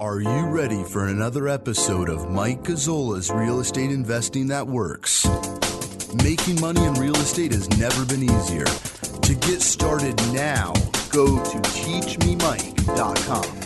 Are you ready for another episode of Mike Gazzola's Real Estate Investing That Works? Making money in real estate has never been easier. To get started now, go to teachmemike.com.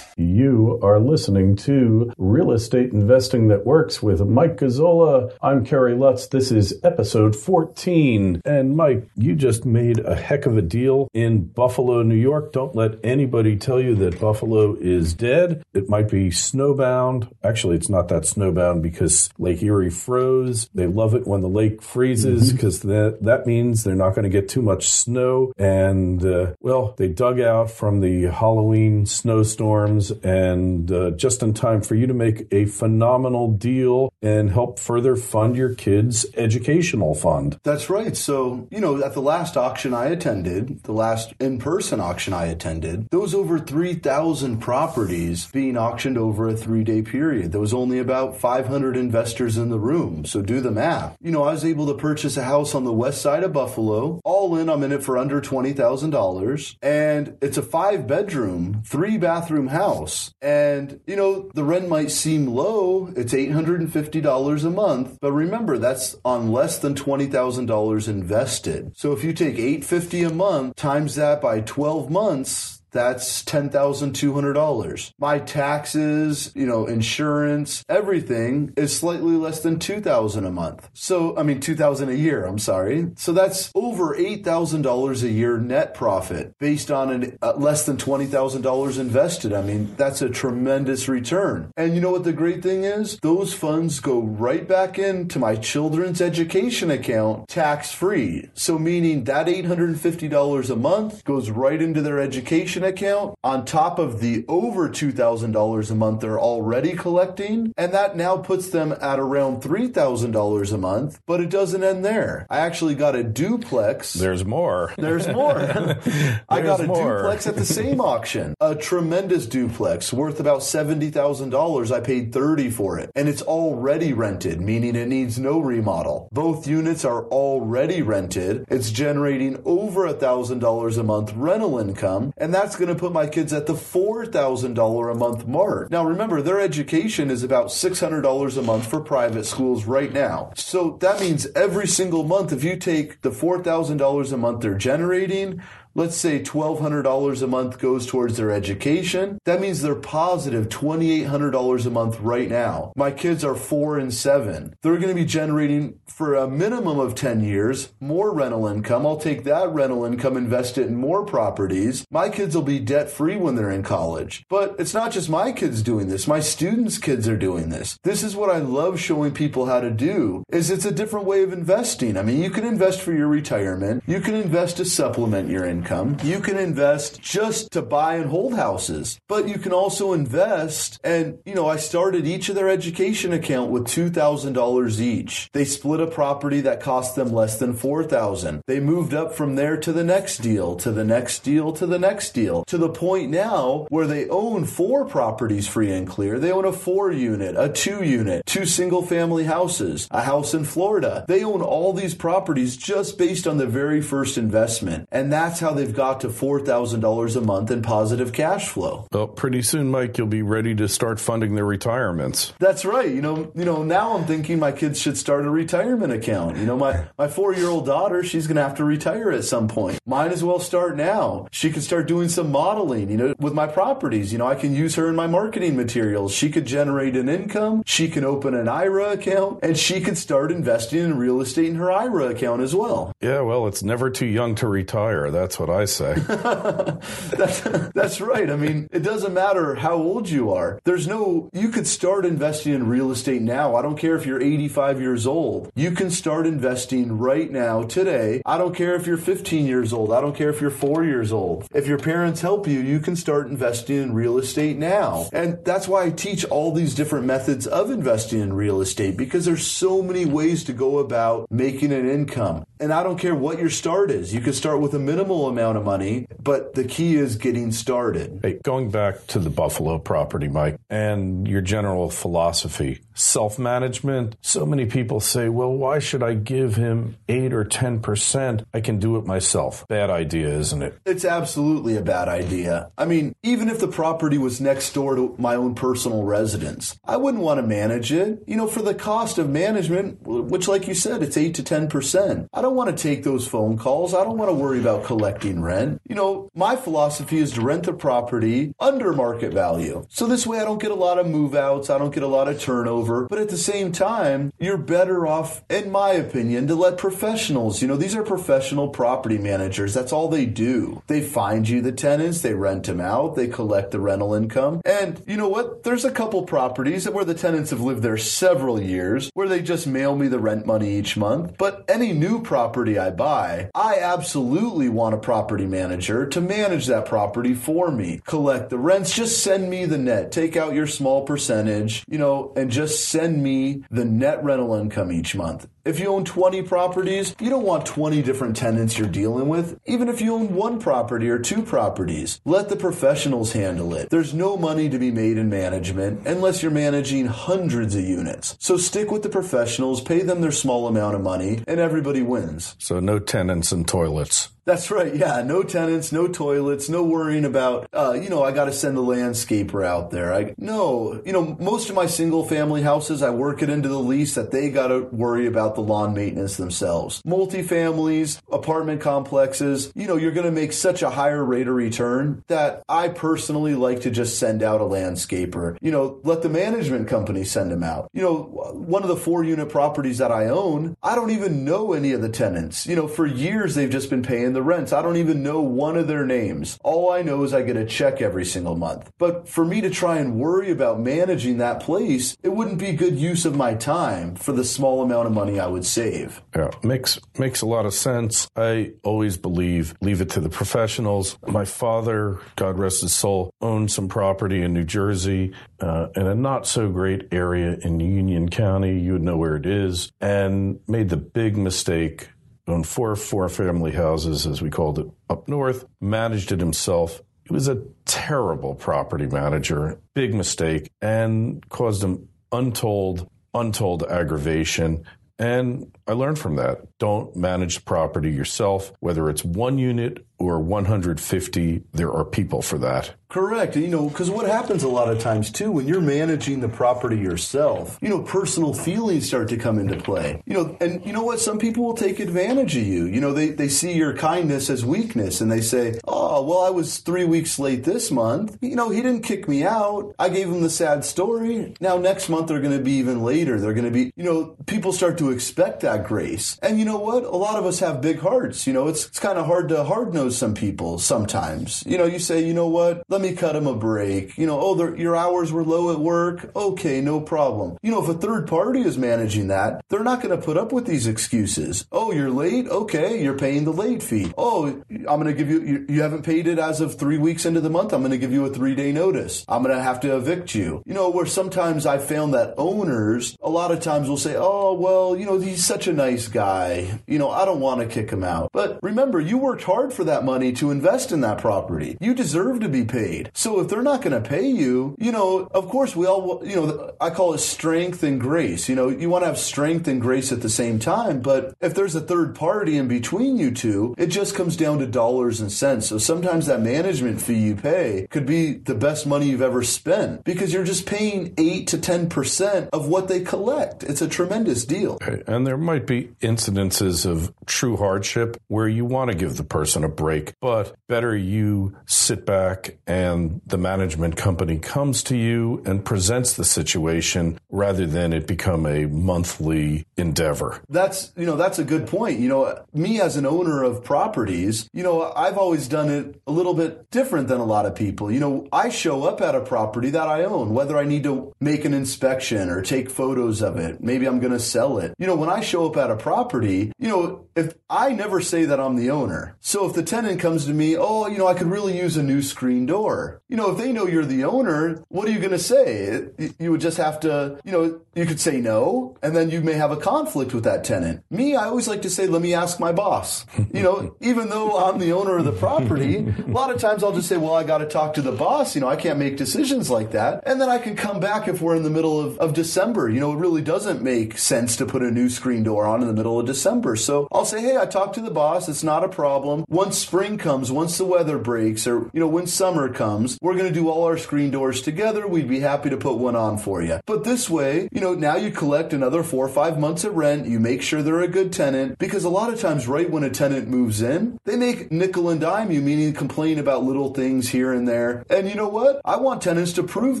You are listening to Real Estate Investing That Works with Mike Gazzola. I'm Kerry Lutz. This is episode 14. And Mike, you just made a heck of a deal in Buffalo, New York. Don't let anybody tell you that Buffalo is dead. It might be snowbound. Actually, it's not that snowbound because Lake Erie froze. They love it when the lake freezes because that, that means they're not going to get too much snow. And, uh, well, they dug out from the Halloween snowstorms and uh, just in time for you to make a phenomenal deal and help further fund your kids' educational fund. That's right. So, you know, at the last auction I attended, the last in person auction I attended, there was over 3,000 properties being auctioned over a three day period. There was only about 500 investors in the room. So do the math. You know, I was able to purchase a house on the west side of Buffalo. All in, I'm in it for under $20,000. And it's a five bedroom, three bathroom house. And, you know, the rent might seem low. It's $850 a month. But remember, that's on less than $20,000 invested. So if you take 850 a month, times that by 12 months, that's $10,200. My taxes, you know, insurance, everything is slightly less than 2000 a month. So, I mean 2000 a year, I'm sorry. So that's over $8,000 a year net profit based on an, uh, less than $20,000 invested. I mean, that's a tremendous return. And you know what the great thing is? Those funds go right back into my children's education account tax free. So meaning that $850 a month goes right into their education account on top of the over $2,000 a month they're already collecting. And that now puts them at around $3,000 a month. But it doesn't end there. I actually got a duplex. There's more. There's more. I got a more. duplex at the same auction. A tremendous duplex worth about $70,000. I paid 30 for it. And it's already rented, meaning it needs no remodel. Both units are already rented. It's generating over $1,000 a month rental income. And that's going to put my kids at the $4,000 a month mark. Now remember, their education is about $600 a month for private schools right now. So that means every single month, if you take the $4,000 a month they're generating, let's say $1,200 a month goes towards their education. That means they're positive $2,800 a month right now. My kids are four and seven. They're going to be generating for a minimum of 10 years more rental income. I'll take that rental income, invest it in more properties. My kids will be debt free when they're in college. But it's not just my kids doing this. My students' kids are doing this. This is what I love showing people how to do is it's a different way of investing. I mean, you can invest for your retirement. You can invest to supplement your income. You can invest just to buy and hold houses, but you can also invest. And, you know, I started each of their education account with $2,000 each. They split a property that cost them less than 4000 They moved up from there to the next deal, to the next deal, to the next deal, to the point now where they own four properties free and clear. They own a four unit, a two unit, two single family houses, a house in Florida. They own all these properties just based on the very first investment. And that's how they've got to $4,000 a month in positive cash flow. Well, pretty soon, Mike, you'll be ready to start funding their retirements. That's right. You know, you know, now I'm thinking my kids should start a retirement account. You know, my, my four year old daughter, she's going to have to retire at some point. Might as well start now. She could start doing some modeling, you know, with my properties. You know, I can use her in my marketing materials. She could generate an income. She can open an IRA account and she could start investing in real estate in her IRA account as well. Yeah, well, it's never too young to retire. That's what I say. that's, that's right. I mean, it doesn't matter how old you are. There's no, you could start investing in real estate now. I don't care if you're 85 years old. You can start investing right now, today. I don't care if you're 15 years old. I don't care if you're four years old. If your parents help you, you can start investing in real estate now. And that's why I teach all these different methods of investing in real estate because there's so many ways to go about making an income. And I don't care what your start is. You can start with a minimal amount of money, but the key is getting started. Hey, going back to the Buffalo property, Mike, and your general philosophy, self management. So many people say, well, why should I give him 8 or 10%? I can do it myself. Bad idea, isn't it? It's absolutely a bad idea. I mean, even if the property was next door to my own personal residence, I wouldn't want to manage it. You know, for the cost of management, which, like you said, it's 8 to 10%. I don't want to take those phone calls. I don't want to worry about collecting rent. You know, my philosophy is to rent the property under market value. So this way I don't get a lot of move outs, I don't get a lot of turnover. But at the same time, you're better off, in my opinion, to let professionals, you know, these are professional property managers. That's all they do. They find you the tenants, they rent them out, they collect the rental income. And you know what? There's a couple properties where the tenants have lived there several years where they just mail me the rent money each month. But any new property I buy, I absolutely want a property manager to manage that property for me, collect the rents, just send me the net, take out your small percentage, you know, and just send me the net rental income each month. If you own 20 properties, you don't want 20 different tenants you're dealing with. Even if you own one property or two properties, let the professionals handle it. There's no money to be made in management unless you're managing hundreds of units. So stick with the professionals, pay them their small amount of money, and everybody wins. So no tenants and toilets. That's right. Yeah. No tenants, no toilets, no worrying about, uh, you know, I got to send a landscaper out there. I, no, you know, most of my single family houses, I work it into the lease that they got to worry about the lawn maintenance themselves. Multifamilies, apartment complexes, you know, you're going to make such a higher rate of return that I personally like to just send out a landscaper. You know, let the management company send them out. You know, one of the four unit properties that I own, I don't even know any of the tenants. You know, for years they've just been paying the rents. I don't even know one of their names. All I know is I get a check every single month. But for me to try and worry about managing that place, it wouldn't be good use of my time for the small amount of money I would save. Yeah, makes makes a lot of sense. I always believe leave it to the professionals. My father, God rest his soul, owned some property in New Jersey uh, in a not so great area in Union County. You would know where it is, and made the big mistake. Owned four four family houses, as we called it, up north. Managed it himself. He was a terrible property manager. Big mistake, and caused him untold untold aggravation and I learned from that. Don't manage the property yourself, whether it's one unit or 150, there are people for that. Correct. You know, because what happens a lot of times too, when you're managing the property yourself, you know, personal feelings start to come into play. You know, and you know what? Some people will take advantage of you. You know, they, they see your kindness as weakness and they say, oh, well, I was three weeks late this month. You know, he didn't kick me out. I gave him the sad story. Now, next month, they're going to be even later. They're going to be, you know, people start to expect that grace. And you know what? A lot of us have big hearts. You know, it's, it's kind of hard to hard nose some people sometimes. You know, you say, you know what? Let me cut them a break. You know, oh, your hours were low at work. Okay, no problem. You know, if a third party is managing that, they're not going to put up with these excuses. Oh, you're late? Okay, you're paying the late fee. Oh, I'm going to give you, you, you haven't paid it as of three weeks into the month. I'm going to give you a three day notice. I'm going to have to evict you. You know, where sometimes I found that owners, a lot of times will say, oh, well, you know, he's such a nice guy. You know, I don't want to kick him out. But remember, you worked hard for that money to invest in that property. You deserve to be paid. So if they're not going to pay you, you know, of course we all, you know, I call it strength and grace. You know, you want to have strength and grace at the same time. But if there's a third party in between you two, it just comes down to dollars and cents. So sometimes that management fee you pay could be the best money you've ever spent because you're just paying eight to 10% of what they collect. It's a tremendous deal. And there might be incidences of true hardship where you want to give the person a break, but better you sit back and the management company comes to you and presents the situation rather than it become a monthly endeavor. That's, you know, that's a good point. You know, me as an owner of properties, you know, I've always done it a little bit different than a lot of people. You know, I show up at a property that I own, whether I need to make an inspection or take photos of it. Maybe I'm going to sell it. You know, when I show up at a property, you know, if I never say that I'm the owner. So if the tenant tenant comes to me, oh, you know, I could really use a new screen door. You know, if they know you're the owner, what are you going to say? You would just have to, you know, you could say no, and then you may have a conflict with that tenant. Me, I always like to say, let me ask my boss. You know, even though I'm the owner of the property, a lot of times I'll just say, well, I got to talk to the boss. You know, I can't make decisions like that. And then I can come back if we're in the middle of, of December. You know, it really doesn't make sense to put a new screen door on in the middle of December. So I'll say, hey, I talked to the boss. It's not a problem. Once spring comes, once the weather breaks, or, you know, when summer comes, we're going to do all our screen doors together. We'd be happy to put one on for you. But this way, you know, now you collect another four or five months of rent. You make sure they're a good tenant because a lot of times, right when a tenant moves in, they make nickel and dime you, meaning complain about little things here and there. And you know what? I want tenants to prove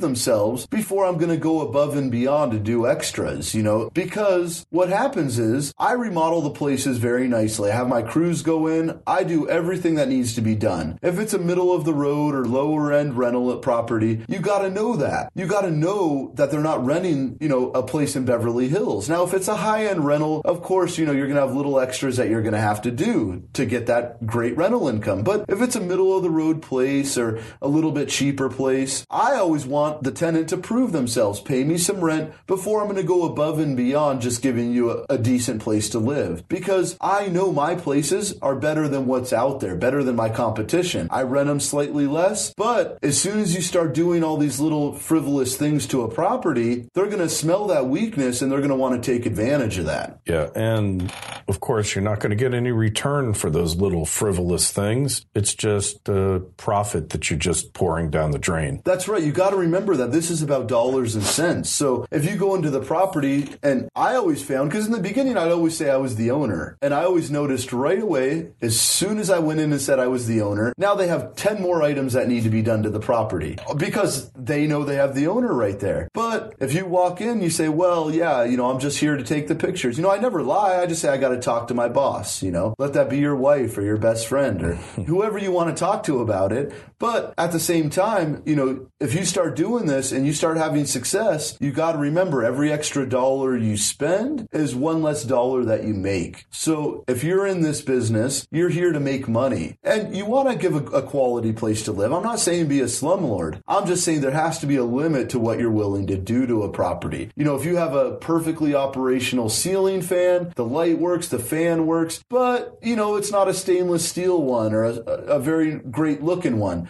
themselves before I'm going to go above and beyond to do extras, you know, because what happens is I remodel the places very nicely. I have my crews go in. I do everything that needs to be done. If it's a middle of the road or lower end rental property, you got to know that. You got to know that they're not renting, you know, a place in Beverly Hills. Now, if it's a high end rental, of course, you know, you're going to have little extras that you're going to have to do to get that great rental income. But if it's a middle of the road place or a little bit cheaper place, I always want the tenant to prove themselves, pay me some rent before I'm going to go above and beyond just giving you a, a decent place to live. Because I know my places are better than what's out there, better than my competition. I rent them slightly less, but as soon as you start doing all these little frivolous things to a property, they're going to smell that weakness and they're going to want to take advantage of that. Yeah. And of course, you're not going to get any return for those little frivolous things. It's just a profit that you're just pouring down the drain. That's right. You got to remember that this is about dollars and cents. So if you go into the property, and I always found, because in the beginning, I'd always say I was the owner. And I always noticed right away, as soon as I went in and said I was the owner, now they have 10 more items that need to be done to the property because they know they have the owner right there. But if you walk in, you say, well, yeah, you know, I'm just here to take the pictures. You know, I never lie. I just say I got to talk to my boss, you know, let that be your wife or your best friend or whoever you want to talk to about it. But at the same time, you know, if you start doing this and you start having success, you got to remember every extra dollar you spend is one less dollar that you make. So if you're in this business, you're here to make money and you want to give a, a quality place to live. I'm not saying be a slumlord. I'm just saying there has to be a limit to what you're willing to do to a property. You know, if you have a perfectly operational ceiling fan, the light works, the fan works, but you know, it's not a stainless steel one or a, a very great looking one,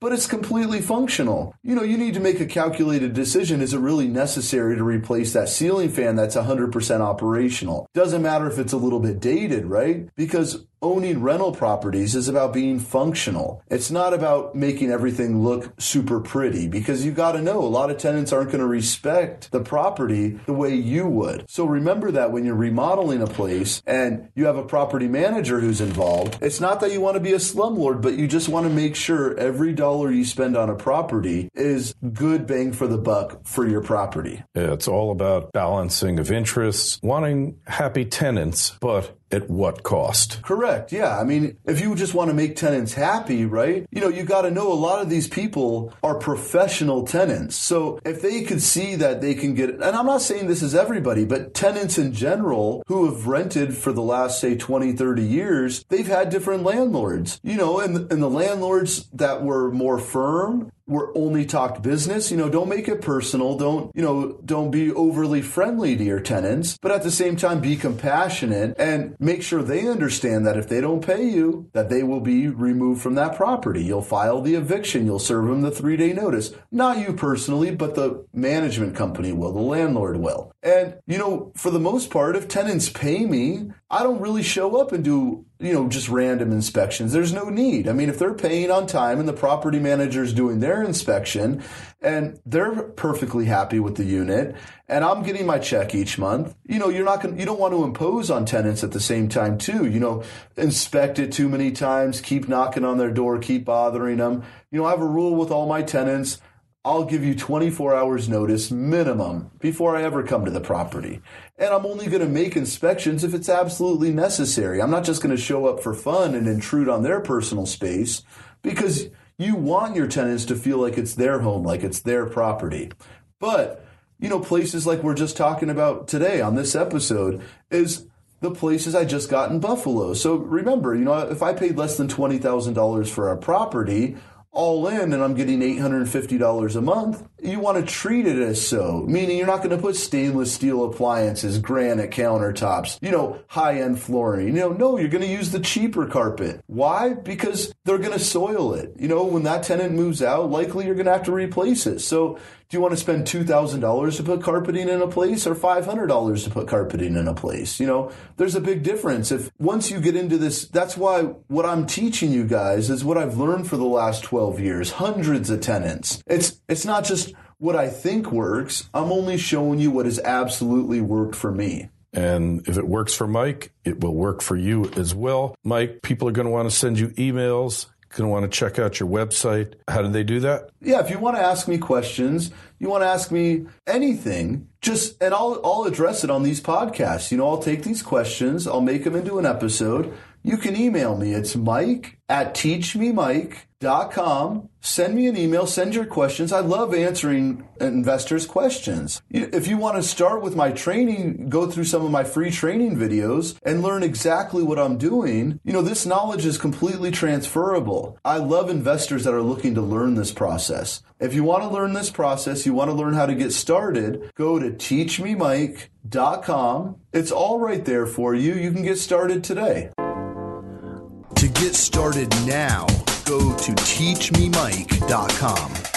but it's completely functional. You know, you need to make a calculated decision. Is it really necessary to replace that ceiling fan that's 100% operational? Doesn't matter if it's a little bit dated, right? Because owning rental properties is about being functional. It's not about making everything look super pretty because you got to know a lot of tenants aren't going to respect the property the way you would. So remember that when you're remodeling a place and you have a property manager who's involved, it's not that you want to be a slumlord, but you just want to make sure every dollar you spend on a property is good bang for the buck for your property. It's all about balancing of interests, wanting happy tenants, but at what cost? Correct. Yeah. I mean, if you just want to make tenants happy, right? You know, you got to know a lot of these people are professional tenants. So if they could see that they can get, and I'm not saying this is everybody, but tenants in general who have rented for the last, say, 20, 30 years, they've had different landlords, you know, and, and the landlords that were more firm we're only talked business. You know, don't make it personal. Don't, you know, don't be overly friendly to your tenants, but at the same time, be compassionate and make sure they understand that if they don't pay you, that they will be removed from that property. You'll file the eviction. You'll serve them the three day notice. Not you personally, but the management company will, the landlord will. And, you know, for the most part, if tenants pay me, I don't really show up and do, you know, just random inspections. There's no need. I mean, if they're paying on time and the property manager is doing their inspection and they're perfectly happy with the unit and I'm getting my check each month, you know, you're not going to, you don't want to impose on tenants at the same time too, you know, inspect it too many times, keep knocking on their door, keep bothering them. You know, I have a rule with all my tenants. I'll give you 24 hours notice minimum before I ever come to the property. And I'm only going to make inspections if it's absolutely necessary. I'm not just going to show up for fun and intrude on their personal space because you want your tenants to feel like it's their home, like it's their property. But, you know, places like we're just talking about today on this episode is the places I just got in Buffalo. So remember, you know, if I paid less than $20,000 for a property, all in and I'm getting $850 a month, you want to treat it as so, meaning you're not going to put stainless steel appliances, granite countertops, you know, high end flooring. You know, no, you're going to use the cheaper carpet. Why? Because they're going to soil it. You know, when that tenant moves out, likely you're going to have to replace it. So do you want to spend $2,000 to put carpeting in a place or $500 to put carpeting in a place? You know, there's a big difference. If once you get into this, that's why what I'm teaching you guys is what I've learned for the last 12 years, hundreds of tenants. It's, it's not just what I think works. I'm only showing you what has absolutely worked for me. And if it works for Mike, it will work for you as well. Mike, people are going to want to send you emails going to want to check out your website. How do they do that? Yeah, if you want to ask me questions, you want to ask me anything, just and I'll I'll address it on these podcasts. You know, I'll take these questions, I'll make them into an episode. You can email me. It's Mike at teachmemike.com. Send me an email, send your questions. I love answering investors' questions. If you want to start with my training, go through some of my free training videos and learn exactly what I'm doing. You know, this knowledge is completely transferable. I love investors that are looking to learn this process. If you want to learn this process, you want to learn how to get started, go to teachmemike.com. It's all right there for you. You can get started today. Get started now, go to teachmemike.com.